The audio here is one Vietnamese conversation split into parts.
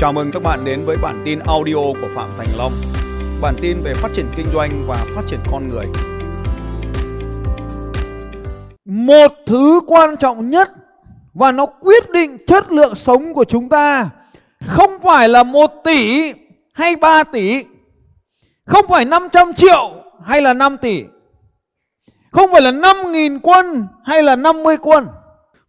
Chào mừng các bạn đến với bản tin audio của Phạm Thành Long. Bản tin về phát triển kinh doanh và phát triển con người. Một thứ quan trọng nhất và nó quyết định chất lượng sống của chúng ta không phải là 1 tỷ hay 3 tỷ, không phải 500 triệu hay là 5 tỷ, không phải là 5.000 quân hay là 50 quân,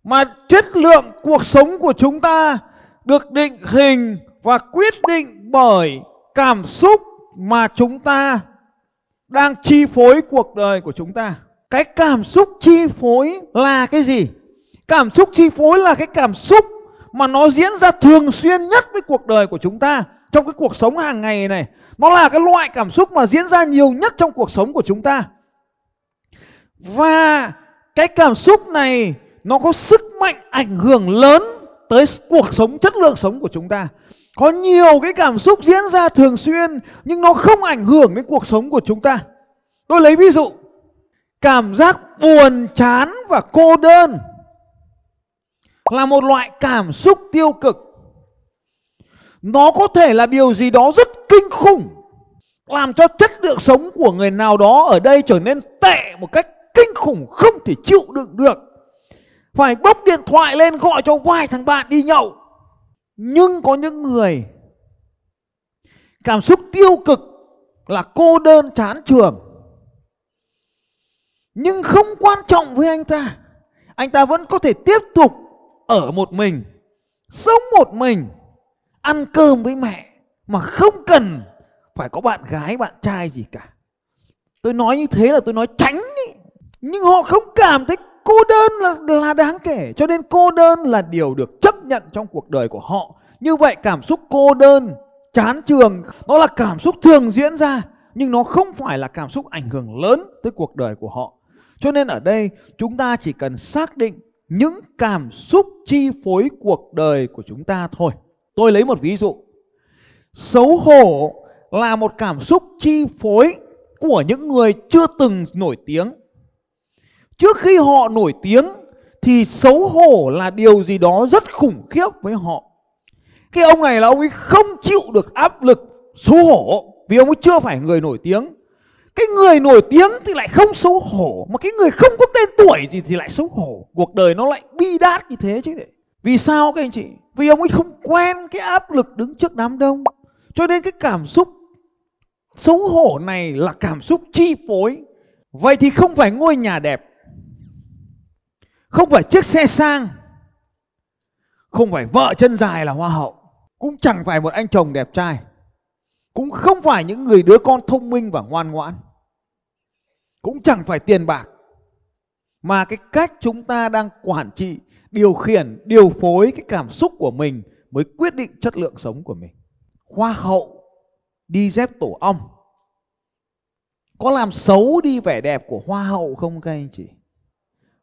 mà chất lượng cuộc sống của chúng ta được định hình và quyết định bởi cảm xúc mà chúng ta đang chi phối cuộc đời của chúng ta. Cái cảm xúc chi phối là cái gì? Cảm xúc chi phối là cái cảm xúc mà nó diễn ra thường xuyên nhất với cuộc đời của chúng ta trong cái cuộc sống hàng ngày này. Nó là cái loại cảm xúc mà diễn ra nhiều nhất trong cuộc sống của chúng ta. Và cái cảm xúc này nó có sức mạnh ảnh hưởng lớn tới cuộc sống, chất lượng sống của chúng ta. Có nhiều cái cảm xúc diễn ra thường xuyên, nhưng nó không ảnh hưởng đến cuộc sống của chúng ta. Tôi lấy ví dụ, cảm giác buồn, chán và cô đơn là một loại cảm xúc tiêu cực. Nó có thể là điều gì đó rất kinh khủng, làm cho chất lượng sống của người nào đó ở đây trở nên tệ một cách kinh khủng, không thể chịu đựng được phải bốc điện thoại lên gọi cho vài thằng bạn đi nhậu. Nhưng có những người cảm xúc tiêu cực là cô đơn chán trường. Nhưng không quan trọng với anh ta. Anh ta vẫn có thể tiếp tục ở một mình, sống một mình, ăn cơm với mẹ. Mà không cần phải có bạn gái, bạn trai gì cả. Tôi nói như thế là tôi nói tránh ý. nhưng họ không cảm thấy cô đơn là, là đáng kể cho nên cô đơn là điều được chấp nhận trong cuộc đời của họ. Như vậy cảm xúc cô đơn chán trường nó là cảm xúc thường diễn ra nhưng nó không phải là cảm xúc ảnh hưởng lớn tới cuộc đời của họ. Cho nên ở đây chúng ta chỉ cần xác định những cảm xúc chi phối cuộc đời của chúng ta thôi. Tôi lấy một ví dụ. Xấu hổ là một cảm xúc chi phối của những người chưa từng nổi tiếng trước khi họ nổi tiếng, thì xấu hổ là điều gì đó rất khủng khiếp với họ. Cái ông này là ông ấy không chịu được áp lực, xấu hổ, vì ông ấy chưa phải người nổi tiếng. Cái người nổi tiếng thì lại không xấu hổ, mà cái người không có tên tuổi gì thì lại xấu hổ. Cuộc đời nó lại bi đát như thế chứ vì sao các anh chị? Vì ông ấy không quen cái áp lực đứng trước đám đông. Cho nên cái cảm xúc xấu hổ này là cảm xúc chi phối. Vậy thì không phải ngôi nhà đẹp không phải chiếc xe sang, không phải vợ chân dài là hoa hậu, cũng chẳng phải một anh chồng đẹp trai, cũng không phải những người đứa con thông minh và ngoan ngoãn, cũng chẳng phải tiền bạc. Mà cái cách chúng ta đang quản trị, điều khiển, điều phối cái cảm xúc của mình mới quyết định chất lượng sống của mình. Hoa hậu đi dép tổ ong, có làm xấu đi vẻ đẹp của hoa hậu không các anh chị?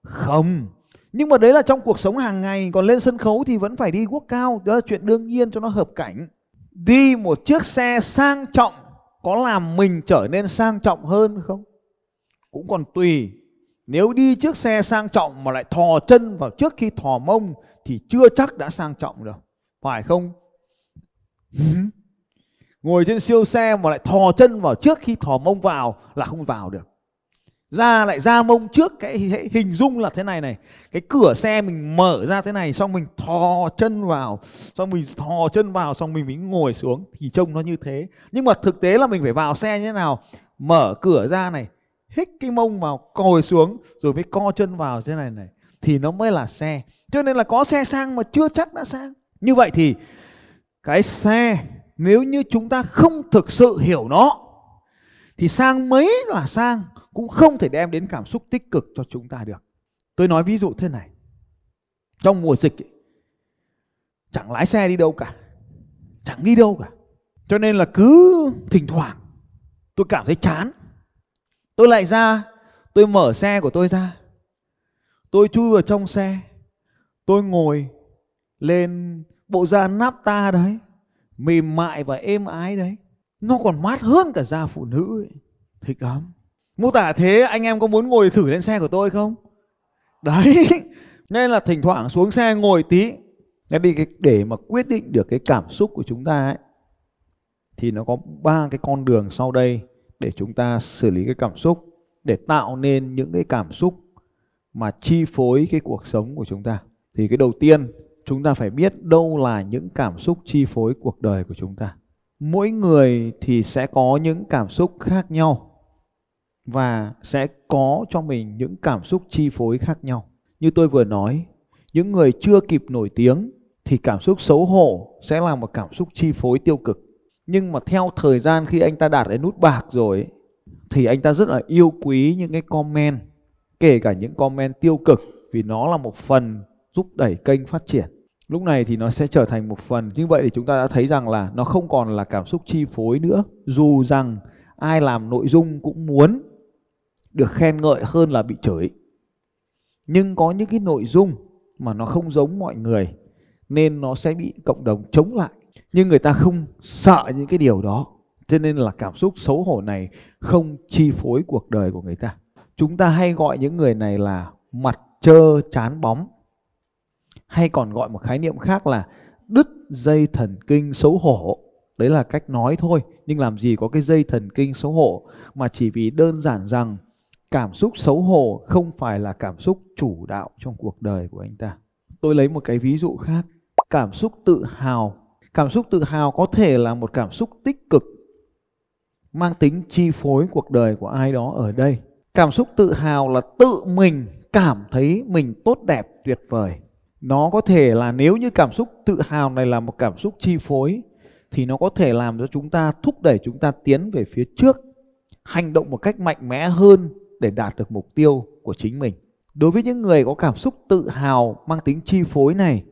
Không nhưng mà đấy là trong cuộc sống hàng ngày, còn lên sân khấu thì vẫn phải đi quốc cao, đó là chuyện đương nhiên cho nó hợp cảnh. Đi một chiếc xe sang trọng, có làm mình trở nên sang trọng hơn không? Cũng còn tùy. Nếu đi chiếc xe sang trọng mà lại thò chân vào trước khi thò mông, thì chưa chắc đã sang trọng được. Phải không? Ngồi trên siêu xe mà lại thò chân vào trước khi thò mông vào là không vào được ra lại ra mông trước cái hình dung là thế này này. Cái cửa xe mình mở ra thế này, xong mình thò chân vào, xong mình thò chân vào, xong mình mới ngồi xuống. Thì trông nó như thế. Nhưng mà thực tế là mình phải vào xe như thế nào? Mở cửa ra này, hít cái mông vào, còi xuống, rồi mới co chân vào thế này này. Thì nó mới là xe. Cho nên là có xe sang mà chưa chắc đã sang. Như vậy thì cái xe, nếu như chúng ta không thực sự hiểu nó, thì sang mấy là sang cũng không thể đem đến cảm xúc tích cực cho chúng ta được. Tôi nói ví dụ thế này. Trong mùa dịch ấy, chẳng lái xe đi đâu cả. Chẳng đi đâu cả. Cho nên là cứ thỉnh thoảng tôi cảm thấy chán. Tôi lại ra, tôi mở xe của tôi ra. Tôi chui vào trong xe. Tôi ngồi lên bộ da napta đấy. Mềm mại và êm ái đấy. Nó còn mát hơn cả da phụ nữ ấy. Thích lắm. Mô tả thế anh em có muốn ngồi thử lên xe của tôi không? Đấy. Nên là thỉnh thoảng xuống xe ngồi tí. Thế đi để mà quyết định được cái cảm xúc của chúng ta ấy, thì nó có ba cái con đường sau đây để chúng ta xử lý cái cảm xúc, để tạo nên những cái cảm xúc mà chi phối cái cuộc sống của chúng ta. Thì cái đầu tiên, chúng ta phải biết đâu là những cảm xúc chi phối cuộc đời của chúng ta. Mỗi người thì sẽ có những cảm xúc khác nhau và sẽ có cho mình những cảm xúc chi phối khác nhau. Như tôi vừa nói, những người chưa kịp nổi tiếng thì cảm xúc xấu hổ sẽ là một cảm xúc chi phối tiêu cực. Nhưng mà theo thời gian khi anh ta đạt đến nút bạc rồi thì anh ta rất là yêu quý những cái comment, kể cả những comment tiêu cực vì nó là một phần giúp đẩy kênh phát triển. Lúc này thì nó sẽ trở thành một phần. Như vậy thì chúng ta đã thấy rằng là nó không còn là cảm xúc chi phối nữa. Dù rằng ai làm nội dung cũng muốn được khen ngợi hơn là bị chửi. Nhưng có những cái nội dung mà nó không giống mọi người nên nó sẽ bị cộng đồng chống lại. Nhưng người ta không sợ những cái điều đó. Cho nên là cảm xúc xấu hổ này không chi phối cuộc đời của người ta. Chúng ta hay gọi những người này là mặt trơ chán bóng. Hay còn gọi một khái niệm khác là đứt dây thần kinh xấu hổ. Đấy là cách nói thôi, nhưng làm gì có cái dây thần kinh xấu hổ mà chỉ vì đơn giản rằng cảm xúc xấu hổ không phải là cảm xúc chủ đạo trong cuộc đời của anh ta. Tôi lấy một cái ví dụ khác, cảm xúc tự hào. Cảm xúc tự hào có thể là một cảm xúc tích cực mang tính chi phối cuộc đời của ai đó ở đây. Cảm xúc tự hào là tự mình cảm thấy mình tốt đẹp, tuyệt vời. Nó có thể là nếu như cảm xúc tự hào này là một cảm xúc chi phối thì nó có thể làm cho chúng ta thúc đẩy chúng ta tiến về phía trước, hành động một cách mạnh mẽ hơn để đạt được mục tiêu của chính mình. Đối với những người có cảm xúc tự hào mang tính chi phối này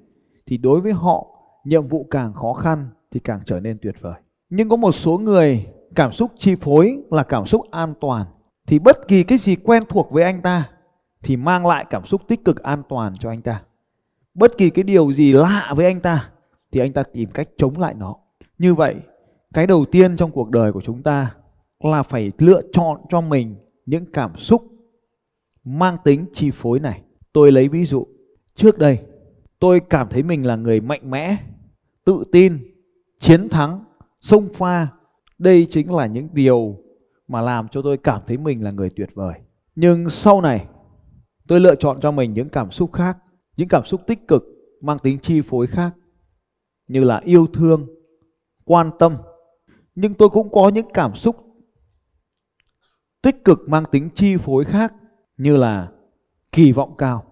thì đối với họ nhiệm vụ càng khó khăn thì càng trở nên tuyệt vời. Nhưng có một số người cảm xúc chi phối là cảm xúc an toàn thì bất kỳ cái gì quen thuộc với anh ta thì mang lại cảm xúc tích cực an toàn cho anh ta. Bất kỳ cái điều gì lạ với anh ta thì anh ta tìm cách chống lại nó. Như vậy, cái đầu tiên trong cuộc đời của chúng ta là phải lựa chọn cho mình những cảm xúc mang tính chi phối này. Tôi lấy ví dụ, trước đây tôi cảm thấy mình là người mạnh mẽ, tự tin, chiến thắng, xông pha. Đây chính là những điều mà làm cho tôi cảm thấy mình là người tuyệt vời. Nhưng sau này, tôi lựa chọn cho mình những cảm xúc khác, những cảm xúc tích cực mang tính chi phối khác như là yêu thương, quan tâm. Nhưng tôi cũng có những cảm xúc tích cực mang tính chi phối khác như là kỳ vọng cao.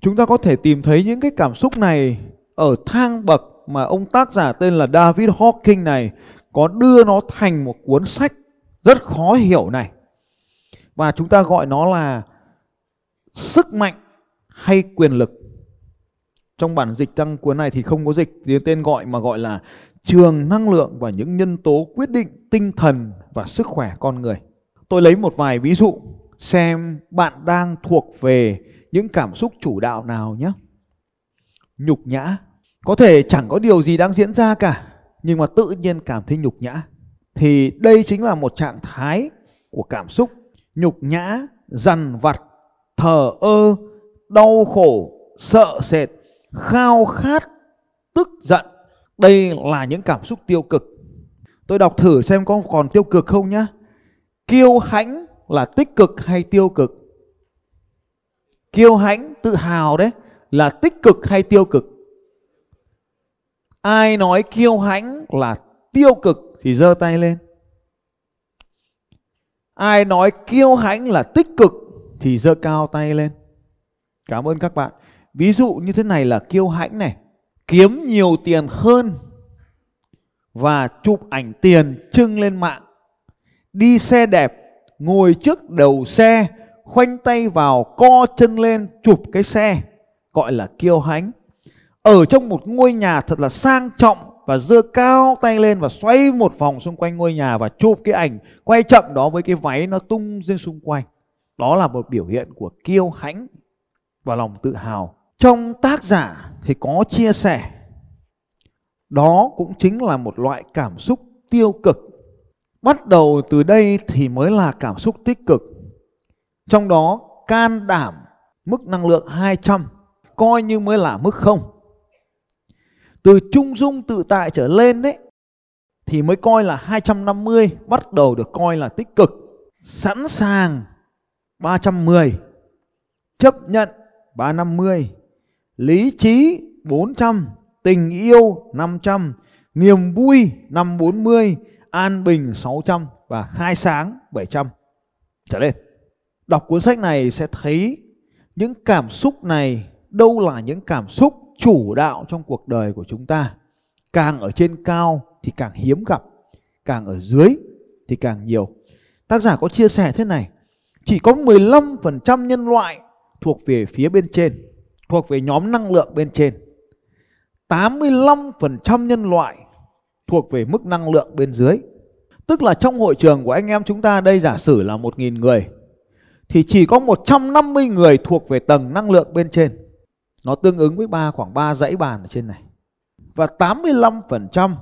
Chúng ta có thể tìm thấy những cái cảm xúc này ở thang bậc mà ông tác giả tên là David Hawking này có đưa nó thành một cuốn sách rất khó hiểu này. Và chúng ta gọi nó là sức mạnh hay quyền lực. Trong bản dịch tăng cuốn này thì không có dịch tên gọi mà gọi là trường năng lượng và những nhân tố quyết định tinh thần và sức khỏe con người. Tôi lấy một vài ví dụ xem bạn đang thuộc về những cảm xúc chủ đạo nào nhé. Nhục nhã. Có thể chẳng có điều gì đang diễn ra cả, nhưng mà tự nhiên cảm thấy nhục nhã. Thì đây chính là một trạng thái của cảm xúc nhục nhã, dằn vặt, thờ ơ, đau khổ, sợ sệt, khao khát, tức giận. Đây là những cảm xúc tiêu cực. Tôi đọc thử xem có còn tiêu cực không nhá. Kiêu hãnh là tích cực hay tiêu cực? Kiêu hãnh, tự hào đấy là tích cực hay tiêu cực? Ai nói kiêu hãnh là tiêu cực thì giơ tay lên. Ai nói kiêu hãnh là tích cực thì giơ cao tay lên. Cảm ơn các bạn. Ví dụ như thế này là kiêu hãnh này. Kiếm nhiều tiền hơn và chụp ảnh tiền trưng lên mạng đi xe đẹp, ngồi trước đầu xe, khoanh tay vào, co chân lên, chụp cái xe, gọi là kiêu hãnh. Ở trong một ngôi nhà thật là sang trọng và giơ cao tay lên và xoay một vòng xung quanh ngôi nhà và chụp cái ảnh quay chậm đó với cái váy nó tung trên xung quanh. Đó là một biểu hiện của kiêu hãnh và lòng tự hào. Trong tác giả thì có chia sẻ đó cũng chính là một loại cảm xúc tiêu cực Bắt đầu từ đây thì mới là cảm xúc tích cực. Trong đó can đảm mức năng lượng 200 coi như mới là mức không. từ trung dung tự tại trở lên đấy thì mới coi là 250 bắt đầu được coi là tích cực. Sẵn sàng 310, chấp nhận 350, lý trí 400, tình yêu 500, niềm vui 540, an bình 600 và khai sáng 700 trở lên. Đọc cuốn sách này sẽ thấy những cảm xúc này đâu là những cảm xúc chủ đạo trong cuộc đời của chúng ta. Càng ở trên cao thì càng hiếm gặp, càng ở dưới thì càng nhiều. Tác giả có chia sẻ thế này, chỉ có 15% nhân loại thuộc về phía bên trên, thuộc về nhóm năng lượng bên trên. 85% nhân loại thuộc về mức năng lượng bên dưới. Tức là trong hội trường của anh em chúng ta đây giả sử là 1.000 người, thì chỉ có 150 người thuộc về tầng năng lượng bên trên. Nó tương ứng với ba, khoảng 3 dãy bàn ở trên này. Và 85%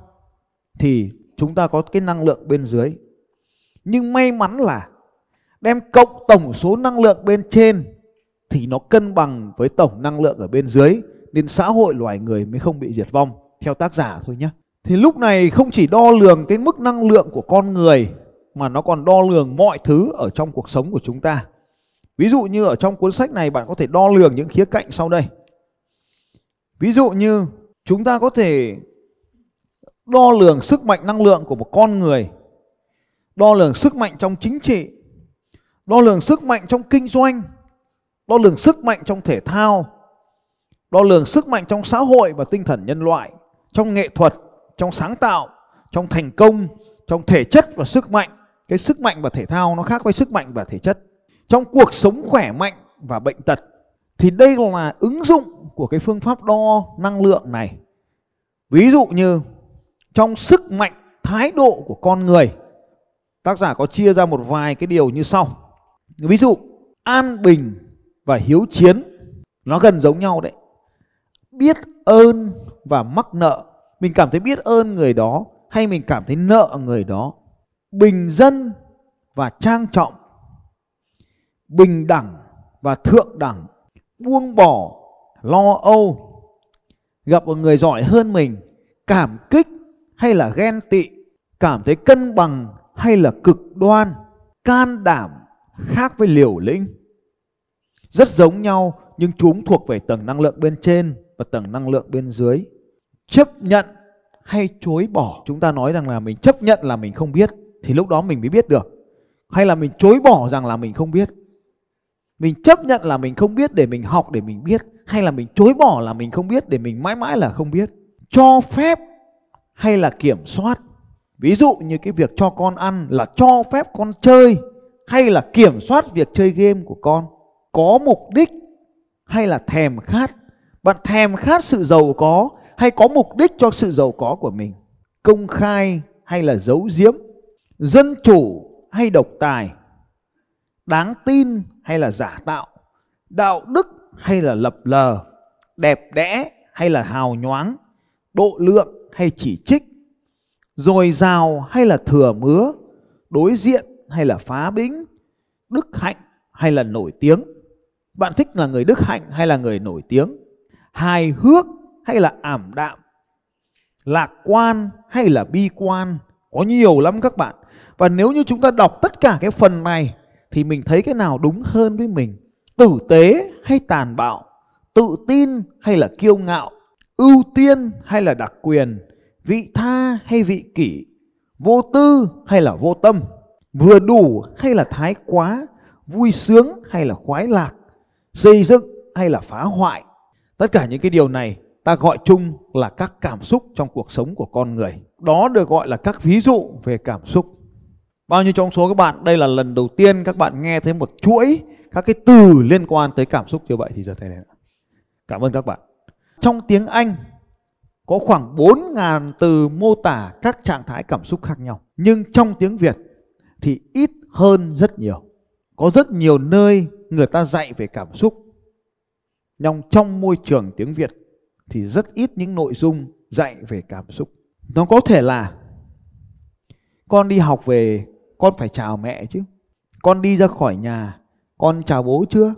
thì chúng ta có cái năng lượng bên dưới. Nhưng may mắn là đem cộng tổng số năng lượng bên trên thì nó cân bằng với tổng năng lượng ở bên dưới, nên xã hội loài người mới không bị diệt vong, theo tác giả thôi nhé. Thì lúc này không chỉ đo lường cái mức năng lượng của con người mà nó còn đo lường mọi thứ ở trong cuộc sống của chúng ta. Ví dụ như ở trong cuốn sách này bạn có thể đo lường những khía cạnh sau đây. Ví dụ như chúng ta có thể đo lường sức mạnh năng lượng của một con người, đo lường sức mạnh trong chính trị, đo lường sức mạnh trong kinh doanh, đo lường sức mạnh trong thể thao, đo lường sức mạnh trong xã hội và tinh thần nhân loại, trong nghệ thuật, trong sáng tạo, trong thành công, trong thể chất và sức mạnh. Cái sức mạnh và thể thao nó khác với sức mạnh và thể chất. Trong cuộc sống khỏe mạnh và bệnh tật thì đây là ứng dụng của cái phương pháp đo năng lượng này. Ví dụ như trong sức mạnh thái độ của con người, tác giả có chia ra một vài cái điều như sau. Ví dụ an bình và hiếu chiến nó gần giống nhau đấy. Biết ơn và mắc nợ, mình cảm thấy biết ơn người đó, hay mình cảm thấy nợ người đó. Bình dân và trang trọng. Bình đẳng và thượng đẳng, buông bỏ, lo âu gặp một người giỏi hơn mình, cảm kích hay là ghen tị, cảm thấy cân bằng hay là cực đoan, can đảm khác với liều lĩnh rất giống nhau, nhưng chúng thuộc về tầng năng lượng bên trên và tầng năng lượng bên dưới chấp nhận hay chối bỏ? Chúng ta nói rằng là mình chấp nhận là mình không biết, thì lúc đó mình mới biết được. Hay là mình chối bỏ rằng là mình không biết? Mình chấp nhận là mình không biết để mình học để mình biết, hay là mình chối bỏ là mình không biết để mình mãi mãi là không biết? Cho phép hay là kiểm soát? Ví dụ như cái việc cho con ăn là cho phép con chơi, hay là kiểm soát việc chơi game của con? Có mục đích hay là thèm khát? Bạn thèm khát sự giàu có hay có mục đích cho sự giàu có của mình? Công khai hay là giấu giếm? Dân chủ hay độc tài? Đáng tin hay là giả tạo, đạo đức hay là lập lờ, đẹp đẽ hay là hào nhoáng, độ lượng hay chỉ trích, dồi dào hay là thừa mứa, đối diện hay là phá bĩnh, đức hạnh hay là nổi tiếng. Bạn thích là người đức hạnh hay là người nổi tiếng? Hài hước hay là ảm đạm? Lạc quan hay là bi quan? Có nhiều lắm các bạn. Và nếu như chúng ta đọc tất cả cái phần này thì mình thấy cái nào đúng hơn với mình? Tử tế hay tàn bạo? Tự tin hay là kiêu ngạo? Ưu tiên hay là đặc quyền? Vị tha hay vị kỷ? Vô tư hay là vô tâm? Vừa đủ hay là thái quá? Vui sướng hay là khoái lạc? Xây dựng hay là phá hoại? Tất cả những cái điều này ta gọi chung là các cảm xúc trong cuộc sống của con người đó được gọi là các ví dụ về cảm xúc Bao nhiêu trong số các bạn, đây là lần đầu tiên các bạn nghe thấy một chuỗi các cái từ liên quan tới cảm xúc như vậy thì giờ thầy này. Cảm ơn các bạn. Trong tiếng Anh, có khoảng 4.000 từ mô tả các trạng thái cảm xúc khác nhau. Nhưng trong tiếng Việt thì ít hơn rất nhiều. Có rất nhiều nơi người ta dạy về cảm xúc. Nhưng trong môi trường tiếng Việt thì rất ít những nội dung dạy về cảm xúc. Nó có thể là con đi học về con phải chào mẹ chứ. Con đi ra khỏi nhà, con chào bố chưa?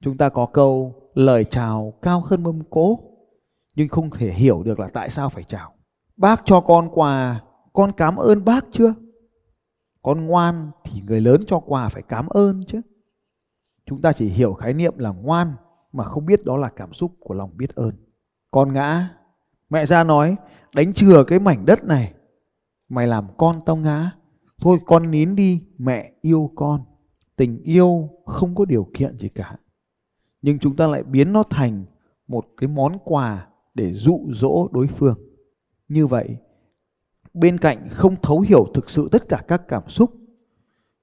Chúng ta có câu lời chào cao hơn mâm cỗ. nhưng không thể hiểu được là tại sao phải chào. Bác cho con quà, con cảm ơn bác chưa? Con ngoan thì người lớn cho quà phải cảm ơn chứ. Chúng ta chỉ hiểu khái niệm là ngoan mà không biết đó là cảm xúc của lòng biết ơn. Con ngã, mẹ ra nói đánh chừa cái mảnh đất này. Mày làm con tao ngã. Thôi con nín đi, mẹ yêu con. Tình yêu không có điều kiện gì cả. Nhưng chúng ta lại biến nó thành một cái món quà để dụ dỗ đối phương. Như vậy, bên cạnh không thấu hiểu thực sự tất cả các cảm xúc,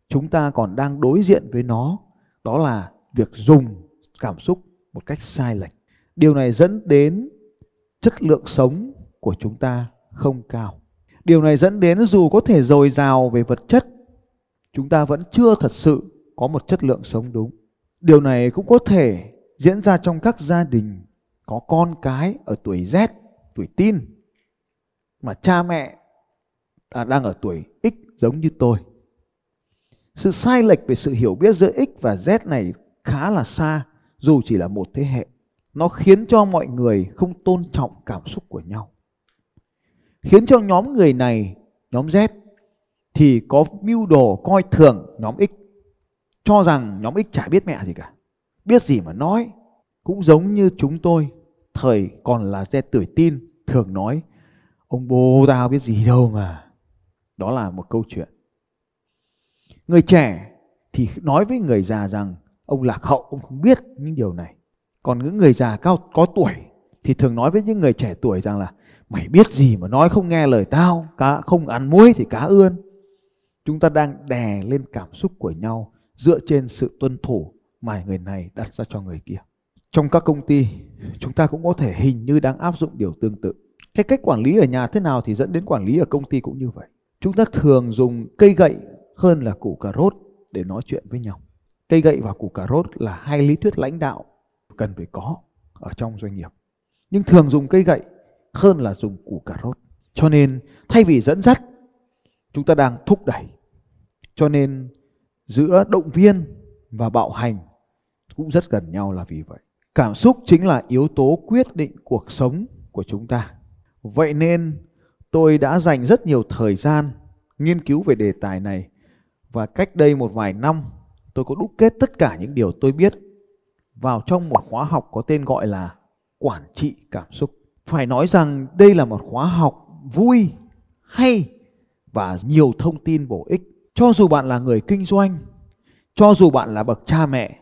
chúng ta còn đang đối diện với nó, đó là việc dùng cảm xúc một cách sai lệch. Điều này dẫn đến chất lượng sống của chúng ta không cao. Điều này dẫn đến dù có thể dồi dào về vật chất, chúng ta vẫn chưa thật sự có một chất lượng sống đúng. Điều này cũng có thể diễn ra trong các gia đình có con cái ở tuổi Z, tuổi tin, mà cha mẹ à, đang ở tuổi X giống như tôi. Sự sai lệch về sự hiểu biết giữa X và Z này khá là xa dù chỉ là một thế hệ. Nó khiến cho mọi người không tôn trọng cảm xúc của nhau. Khiến cho nhóm người này, nhóm Z thì có mưu đồ coi thường nhóm X. Cho rằng nhóm X chả biết mẹ gì cả. Biết gì mà nói. Cũng giống như chúng tôi thời còn là Z tuổi tin thường nói ông bố tao biết gì đâu mà. Đó là một câu chuyện. Người trẻ thì nói với người già rằng ông lạc hậu, ông không biết những điều này. Còn những người già cao có tuổi thì thường nói với những người trẻ tuổi rằng là mày biết gì mà nói không nghe lời tao, cá không ăn muối thì cá ươn. Chúng ta đang đè lên cảm xúc của nhau dựa trên sự tuân thủ mà người này đặt ra cho người kia. Trong các công ty, chúng ta cũng có thể hình như đang áp dụng điều tương tự. Cái cách quản lý ở nhà thế nào thì dẫn đến quản lý ở công ty cũng như vậy. Chúng ta thường dùng cây gậy hơn là củ cà rốt để nói chuyện với nhau. Cây gậy và củ cà rốt là hai lý thuyết lãnh đạo cần phải có ở trong doanh nghiệp. Nhưng thường dùng cây gậy hơn là dùng củ cà rốt. Cho nên thay vì dẫn dắt, chúng ta đang thúc đẩy. Cho nên giữa động viên và bạo hành cũng rất gần nhau là vì vậy. Cảm xúc chính là yếu tố quyết định cuộc sống của chúng ta. Vậy nên tôi đã dành rất nhiều thời gian nghiên cứu về đề tài này và cách đây một vài năm tôi có đúc kết tất cả những điều tôi biết vào trong một khóa học có tên gọi là quản trị cảm xúc. Phải nói rằng đây là một khóa học vui, hay và nhiều thông tin bổ ích. Cho dù bạn là người kinh doanh, cho dù bạn là bậc cha mẹ,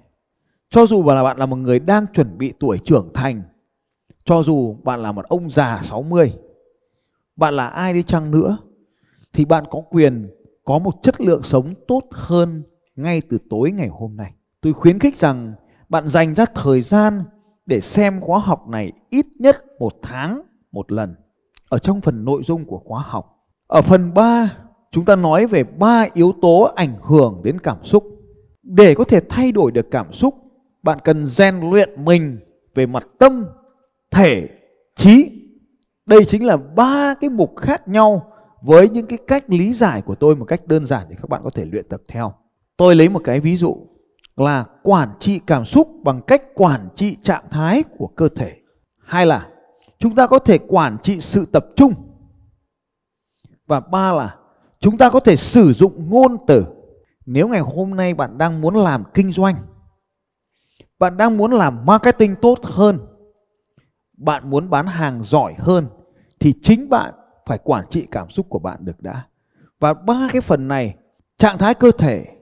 cho dù là bạn là một người đang chuẩn bị tuổi trưởng thành, cho dù bạn là một ông già 60, bạn là ai đi chăng nữa, thì bạn có quyền có một chất lượng sống tốt hơn ngay từ tối ngày hôm nay. Tôi khuyến khích rằng bạn dành ra thời gian để xem khóa học này ít nhất một tháng một lần ở trong phần nội dung của khóa học. Ở phần 3, chúng ta nói về ba yếu tố ảnh hưởng đến cảm xúc. Để có thể thay đổi được cảm xúc, bạn cần rèn luyện mình về mặt tâm, thể, trí. Đây chính là ba cái mục khác nhau với những cái cách lý giải của tôi một cách đơn giản để các bạn có thể luyện tập theo. Tôi lấy một cái ví dụ là quản trị cảm xúc bằng cách quản trị trạng thái của cơ thể. Hai là chúng ta có thể quản trị sự tập trung. Và ba là chúng ta có thể sử dụng ngôn từ. Nếu ngày hôm nay bạn đang muốn làm kinh doanh, bạn đang muốn làm marketing tốt hơn, bạn muốn bán hàng giỏi hơn thì chính bạn phải quản trị cảm xúc của bạn được đã. Và ba cái phần này, trạng thái cơ thể,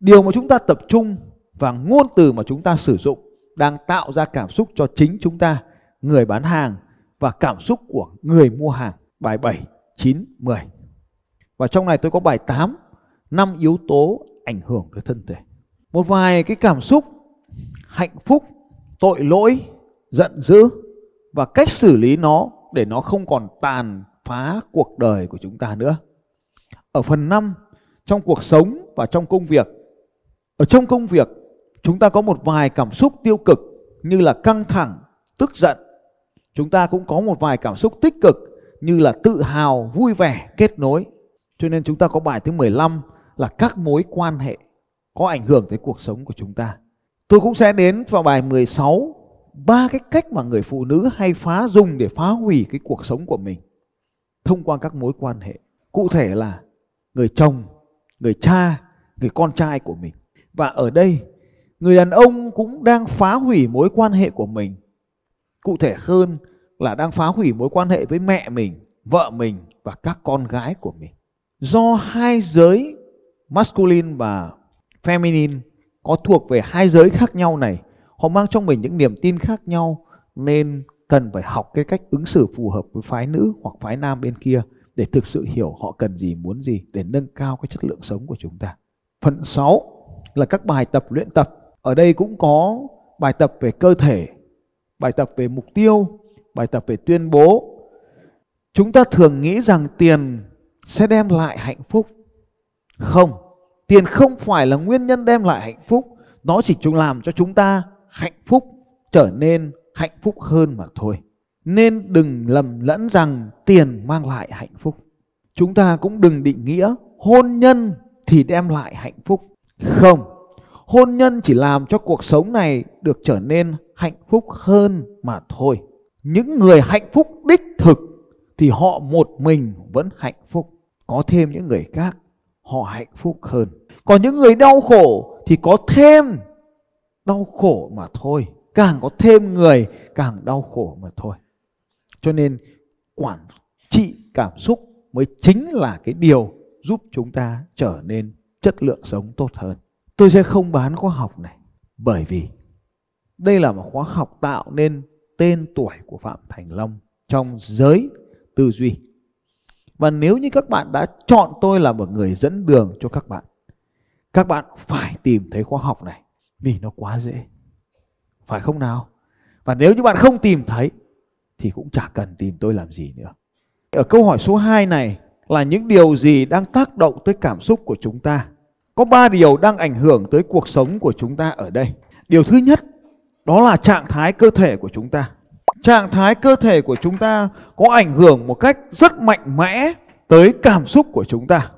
điều mà chúng ta tập trung và ngôn từ mà chúng ta sử dụng đang tạo ra cảm xúc cho chính chúng ta, người bán hàng và cảm xúc của người mua hàng. Bài 7, 9, 10. Và trong này tôi có bài 8, 5 yếu tố ảnh hưởng tới thân thể. Một vài cái cảm xúc hạnh phúc, tội lỗi, giận dữ và cách xử lý nó để nó không còn tàn phá cuộc đời của chúng ta nữa. Ở phần 5, trong cuộc sống và trong công việc. Ở trong công việc, chúng ta có một vài cảm xúc tiêu cực như là căng thẳng, tức giận. Chúng ta cũng có một vài cảm xúc tích cực như là tự hào, vui vẻ, kết nối. Cho nên chúng ta có bài thứ 15 là các mối quan hệ có ảnh hưởng tới cuộc sống của chúng ta. Tôi cũng sẽ đến vào bài 16 ba cái cách mà người phụ nữ hay phá dùng để phá hủy cái cuộc sống của mình thông qua các mối quan hệ. Cụ thể là người chồng, người cha, người con trai của mình. Và ở đây, người đàn ông cũng đang phá hủy mối quan hệ của mình. Cụ thể hơn là đang phá hủy mối quan hệ với mẹ mình, vợ mình và các con gái của mình. Do hai giới masculine và feminine có thuộc về hai giới khác nhau này, họ mang trong mình những niềm tin khác nhau nên cần phải học cái cách ứng xử phù hợp với phái nữ hoặc phái nam bên kia để thực sự hiểu họ cần gì muốn gì để nâng cao cái chất lượng sống của chúng ta. Phần 6 là các bài tập luyện tập. Ở đây cũng có bài tập về cơ thể, bài tập về mục tiêu, bài tập về tuyên bố. Chúng ta thường nghĩ rằng tiền sẽ đem lại hạnh phúc. Không, tiền không phải là nguyên nhân đem lại hạnh phúc, nó chỉ chúng làm cho chúng ta hạnh phúc trở nên hạnh phúc hơn mà thôi. Nên đừng lầm lẫn rằng tiền mang lại hạnh phúc. Chúng ta cũng đừng định nghĩa hôn nhân thì đem lại hạnh phúc. Không, hôn nhân chỉ làm cho cuộc sống này được trở nên hạnh phúc hơn mà thôi. Những người hạnh phúc đích thực thì họ một mình vẫn hạnh phúc. Có thêm những người khác họ hạnh phúc hơn. Còn những người đau khổ thì có thêm đau khổ mà thôi càng có thêm người càng đau khổ mà thôi cho nên quản trị cảm xúc mới chính là cái điều giúp chúng ta trở nên chất lượng sống tốt hơn tôi sẽ không bán khóa học này bởi vì đây là một khóa học tạo nên tên tuổi của phạm thành long trong giới tư duy và nếu như các bạn đã chọn tôi là một người dẫn đường cho các bạn các bạn phải tìm thấy khóa học này vì nó quá dễ phải không nào? Và nếu như bạn không tìm thấy thì cũng chả cần tìm tôi làm gì nữa. Ở câu hỏi số 2 này là những điều gì đang tác động tới cảm xúc của chúng ta? Có ba điều đang ảnh hưởng tới cuộc sống của chúng ta ở đây. Điều thứ nhất, đó là trạng thái cơ thể của chúng ta. Trạng thái cơ thể của chúng ta có ảnh hưởng một cách rất mạnh mẽ tới cảm xúc của chúng ta.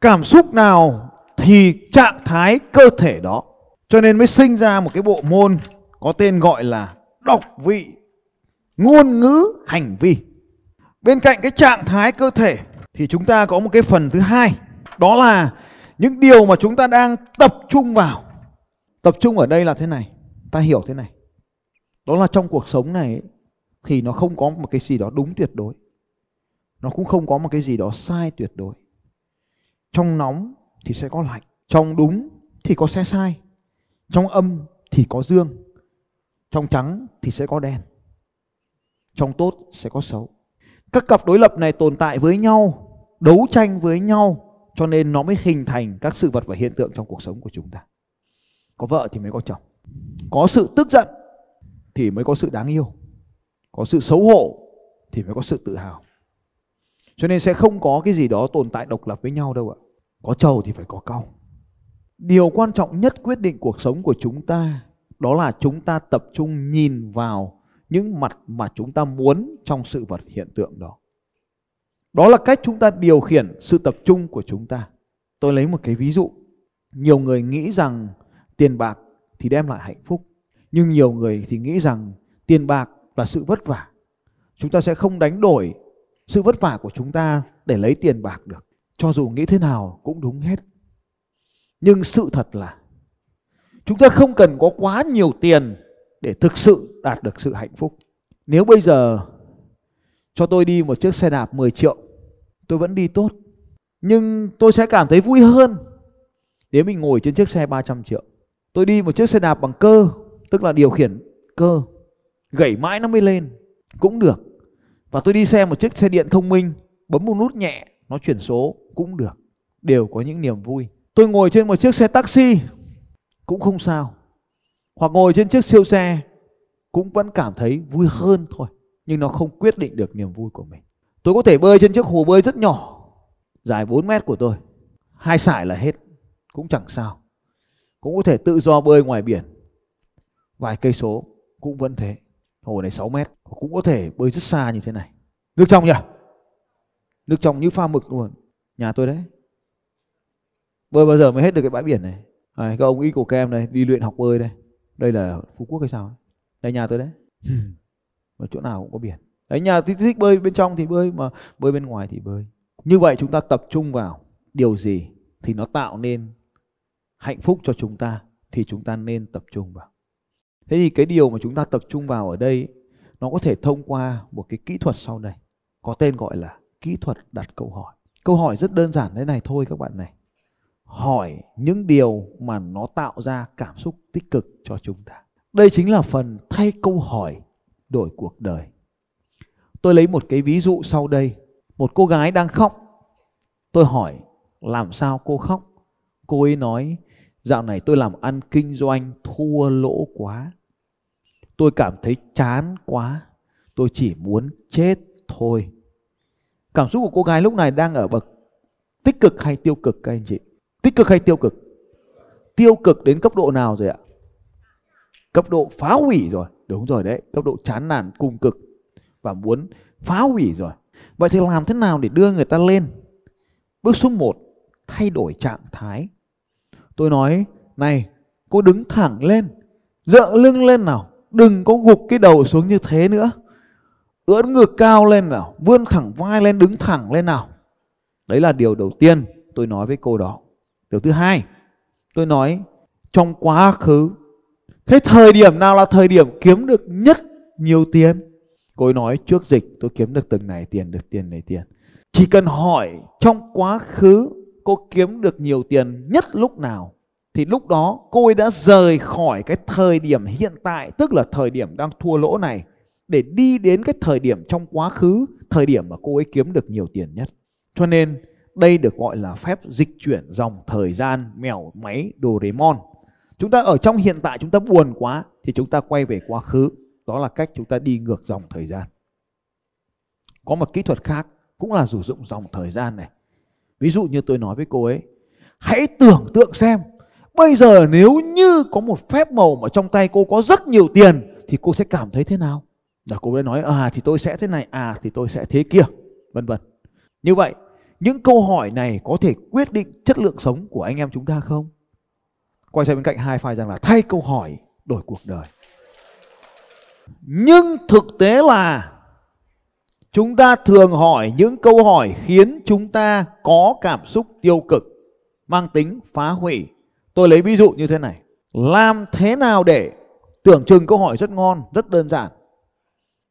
Cảm xúc nào thì trạng thái cơ thể đó. Cho nên mới sinh ra một cái bộ môn có tên gọi là đọc vị, ngôn ngữ hành vi bên cạnh cái trạng thái cơ thể thì chúng ta có một cái phần thứ hai. Đó là những điều mà chúng ta đang tập trung vào. Tập trung ở đây là thế này. Ta hiểu thế này. Đó là trong cuộc sống này thì nó không có một cái gì đó đúng tuyệt đối. Nó cũng không có một cái gì đó sai tuyệt đối. Trong nóng thì sẽ có lạnh. Trong đúng thì có sẽ sai. Trong âm thì có dương. Trong trắng thì sẽ có đen. Trong tốt sẽ có xấu. Các cặp đối lập này tồn tại với nhau, đấu tranh với nhau, cho nên nó mới hình thành các sự vật và hiện tượng trong cuộc sống của chúng ta. Có vợ thì mới có chồng. Có sự tức giận thì mới có sự đáng yêu. Có sự xấu hổ thì mới có sự tự hào. Cho nên sẽ không có cái gì đó tồn tại độc lập với nhau đâu ạ. Có trầu thì phải có cau. Điều quan trọng nhất quyết định cuộc sống của chúng ta, đó là chúng ta tập trung nhìn vào những mặt mà chúng ta muốn trong sự vật hiện tượng đó. Đó là cách chúng ta điều khiển sự tập trung của chúng ta. Tôi lấy một cái ví dụ. Nhiều người nghĩ rằng tiền bạc thì đem lại hạnh phúc. Nhưng nhiều người thì nghĩ rằng tiền bạc là sự vất vả. Chúng ta sẽ không đánh đổi sự vất vả của chúng ta để lấy tiền bạc được. Cho dù nghĩ thế nào cũng đúng hết. Nhưng sự thật là Chúng ta không cần có quá nhiều tiền để thực sự đạt được sự hạnh phúc. Nếu bây giờ cho tôi đi một chiếc xe đạp 10 triệu, tôi vẫn đi tốt. Nhưng tôi sẽ cảm thấy vui hơn nếu mình ngồi trên chiếc xe 300 triệu. Tôi đi một chiếc xe đạp bằng cơ, tức là điều khiển cơ, gãy mãi nó mới lên, cũng được. Và tôi đi xe một chiếc xe điện thông minh, bấm một nút nhẹ, nó chuyển số, cũng được. Đều có những niềm vui. Tôi ngồi trên một chiếc xe taxi cũng không sao. Hoặc ngồi trên chiếc siêu xe cũng vẫn cảm thấy vui hơn thôi. Nhưng nó không quyết định được niềm vui của mình. Tôi có thể bơi trên chiếc hồ bơi rất nhỏ, dài 4 mét của tôi. Hai sải là hết, cũng chẳng sao. Cũng có thể tự do bơi ngoài biển. Vài cây số cũng vẫn thế. Hồ này 6 mét, cũng có thể bơi rất xa như thế này. Nước trong nhỉ? Nước trong như pha mực luôn. Nhà tôi đấy. Bơi bao giờ mới hết được cái bãi biển này? à, các ông y cổ kem đây đi luyện học bơi đây đây là phú quốc hay sao Đây nhà tôi đấy. Ở chỗ nào cũng có biển. Đấy nhà thích, thích bơi bên trong thì bơi mà bơi bên ngoài thì bơi. Như vậy chúng ta tập trung vào điều gì thì nó tạo nên hạnh phúc cho chúng ta thì chúng ta nên tập trung vào. Thế thì cái điều mà chúng ta tập trung vào ở đây nó có thể thông qua một cái kỹ thuật sau đây có tên gọi là kỹ thuật đặt câu hỏi. Câu hỏi rất đơn giản thế này thôi các bạn này. Hỏi những điều mà nó tạo ra cảm xúc tích cực cho chúng ta. Đây chính là phần thay câu hỏi đổi cuộc đời. Tôi lấy một cái ví dụ sau đây. Một cô gái đang khóc. Tôi hỏi làm sao cô khóc? Cô ấy nói dạo này tôi làm ăn kinh doanh thua lỗ quá. Tôi cảm thấy chán quá. Tôi chỉ muốn chết thôi. Cảm xúc của cô gái lúc này đang ở bậc tích cực hay tiêu cực các anh chị? Tích cực hay tiêu cực? Tiêu cực đến cấp độ nào rồi ạ? Cấp độ phá hủy rồi. Đúng rồi đấy, cấp độ chán nản cùng cực và muốn phá hủy rồi. Vậy thì làm thế nào để đưa người ta lên? Bước số 1, thay đổi trạng thái. Tôi nói, này, cô đứng thẳng lên, dựa lưng lên nào, đừng có gục cái đầu xuống như thế nữa. Ưỡn ngực cao lên nào, vươn thẳng vai lên, đứng thẳng lên nào. Đấy là điều đầu tiên tôi nói với cô đó. Điều thứ hai, tôi nói trong quá khứ, cái thời điểm nào là thời điểm kiếm được nhất nhiều tiền? Cô ấy nói trước dịch tôi kiếm được từng này tiền, được tiền này tiền. Chỉ cần hỏi trong quá khứ cô kiếm được nhiều tiền nhất lúc nào thì lúc đó cô ấy đã rời khỏi cái thời điểm hiện tại tức là thời điểm đang thua lỗ này để đi đến cái thời điểm trong quá khứ, thời điểm mà cô ấy kiếm được nhiều tiền nhất. Cho nên đây được gọi là phép dịch chuyển dòng thời gian mèo máy Doraemon. Chúng ta ở trong hiện tại chúng ta buồn quá thì chúng ta quay về quá khứ. Đó là cách chúng ta đi ngược dòng thời gian. Có một kỹ thuật khác cũng là sử dụng dòng thời gian này. Ví dụ như tôi nói với cô ấy, hãy tưởng tượng xem, bây giờ nếu như có một phép màu mà trong tay cô có rất nhiều tiền thì cô sẽ cảm thấy thế nào? Là cô ấy nói à thì tôi sẽ thế này, à thì tôi sẽ thế kia, vân vân. Như vậy, những câu hỏi này có thể quyết định chất lượng sống của anh em chúng ta không? Quay sang bên cạnh hai file rằng là thay câu hỏi đổi cuộc đời. Nhưng thực tế là chúng ta thường hỏi những câu hỏi khiến chúng ta có cảm xúc tiêu cực, mang tính phá hủy. Tôi lấy ví dụ như thế này. Làm thế nào để tưởng chừng câu hỏi rất ngon, rất đơn giản.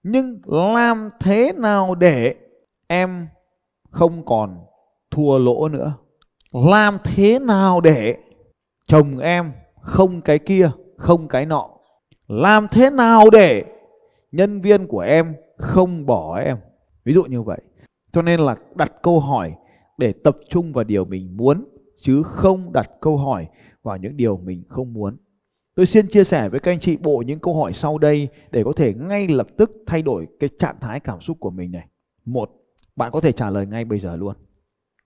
Nhưng làm thế nào để em không còn thua lỗ nữa? Làm thế nào để chồng em không cái kia, không cái nọ? Làm thế nào để nhân viên của em không bỏ em? Ví dụ như vậy. Cho nên là đặt câu hỏi để tập trung vào điều mình muốn chứ không đặt câu hỏi vào những điều mình không muốn. Tôi xin chia sẻ với các anh chị bộ những câu hỏi sau đây để có thể ngay lập tức thay đổi cái trạng thái cảm xúc của mình này. Một, bạn có thể trả lời ngay bây giờ luôn.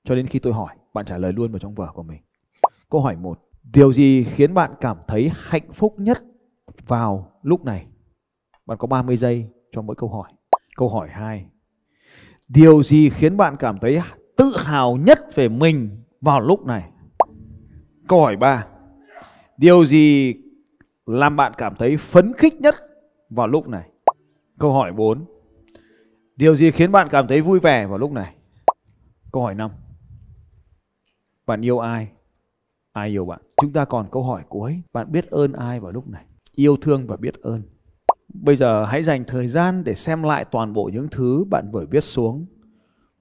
Cho đến khi tôi hỏi, bạn trả lời luôn vào trong vở của mình. Câu hỏi một, điều gì khiến bạn cảm thấy hạnh phúc nhất vào lúc này? Bạn có 30 giây cho mỗi câu hỏi. Câu hỏi 2, điều gì khiến bạn cảm thấy tự hào nhất về mình vào lúc này? Câu hỏi 3, điều gì làm bạn cảm thấy phấn khích nhất vào lúc này? Câu hỏi 4. Điều gì khiến bạn cảm thấy vui vẻ vào lúc này? Câu hỏi 5. Bạn yêu ai? Ai yêu bạn? Chúng ta còn câu hỏi cuối. Bạn biết ơn ai vào lúc này? Yêu thương và biết ơn. Bây giờ hãy dành thời gian để xem lại toàn bộ những thứ bạn vừa viết xuống.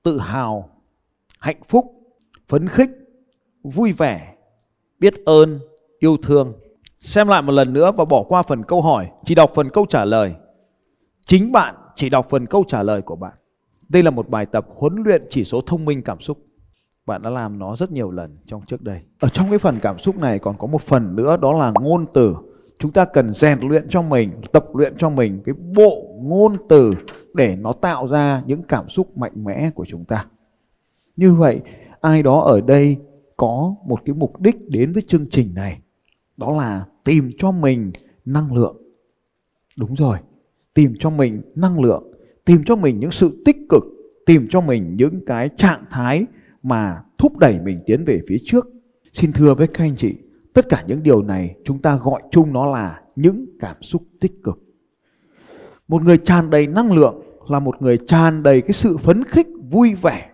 Tự hào, hạnh phúc, phấn khích, vui vẻ, biết ơn, yêu thương Xem lại một lần nữa và bỏ qua phần câu hỏi, chỉ đọc phần câu trả lời. Chính bạn chỉ đọc phần câu trả lời của bạn. Đây là một bài tập huấn luyện chỉ số thông minh cảm xúc. Bạn đã làm nó rất nhiều lần trong trước đây. Ở trong cái phần cảm xúc này còn có một phần nữa đó là ngôn từ. Chúng ta cần rèn luyện cho mình, tập luyện cho mình cái bộ ngôn từ để nó tạo ra những cảm xúc mạnh mẽ của chúng ta. Như vậy, ai đó ở đây có một cái mục đích đến với chương trình này đó là tìm cho mình năng lượng đúng rồi tìm cho mình năng lượng tìm cho mình những sự tích cực tìm cho mình những cái trạng thái mà thúc đẩy mình tiến về phía trước xin thưa với các anh chị tất cả những điều này chúng ta gọi chung nó là những cảm xúc tích cực. Một người tràn đầy năng lượng là một người tràn đầy cái sự phấn khích, vui vẻ,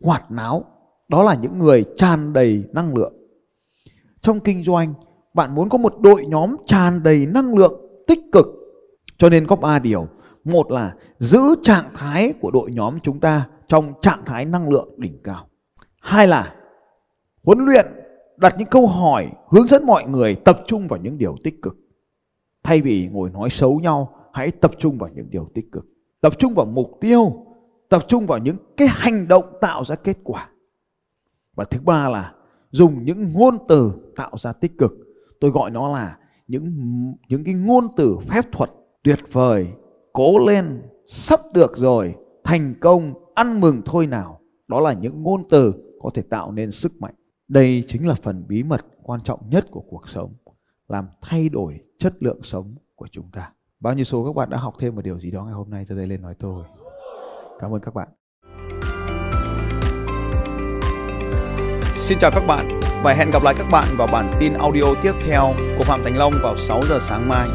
hoạt náo. Đó là những người tràn đầy năng lượng. Trong kinh doanh, bạn muốn có một đội nhóm tràn đầy năng lượng tích cực. Cho nên có ba điều. Một là giữ trạng thái của đội nhóm chúng ta trong trạng thái năng lượng đỉnh cao. Hai là huấn luyện đặt những câu hỏi, hướng dẫn mọi người tập trung vào những điều tích cực. Thay vì ngồi nói xấu nhau, hãy tập trung vào những điều tích cực. Tập trung vào mục tiêu, tập trung vào những cái hành động tạo ra kết quả. Và thứ ba là dùng những ngôn từ tạo ra tích cực. Tôi gọi nó là những những cái ngôn từ phép thuật tuyệt vời, cố lên, sắp được rồi, thành công, ăn mừng thôi nào. Đó là những ngôn từ có thể tạo nên sức mạnh đây chính là phần bí mật quan trọng nhất của cuộc sống, làm thay đổi chất lượng sống của chúng ta. Bao nhiêu số các bạn đã học thêm một điều gì đó ngày hôm nay cho đây lên nói tôi. Cảm ơn các bạn. Xin chào các bạn và hẹn gặp lại các bạn vào bản tin audio tiếp theo của Phạm Thành Long vào 6 giờ sáng mai.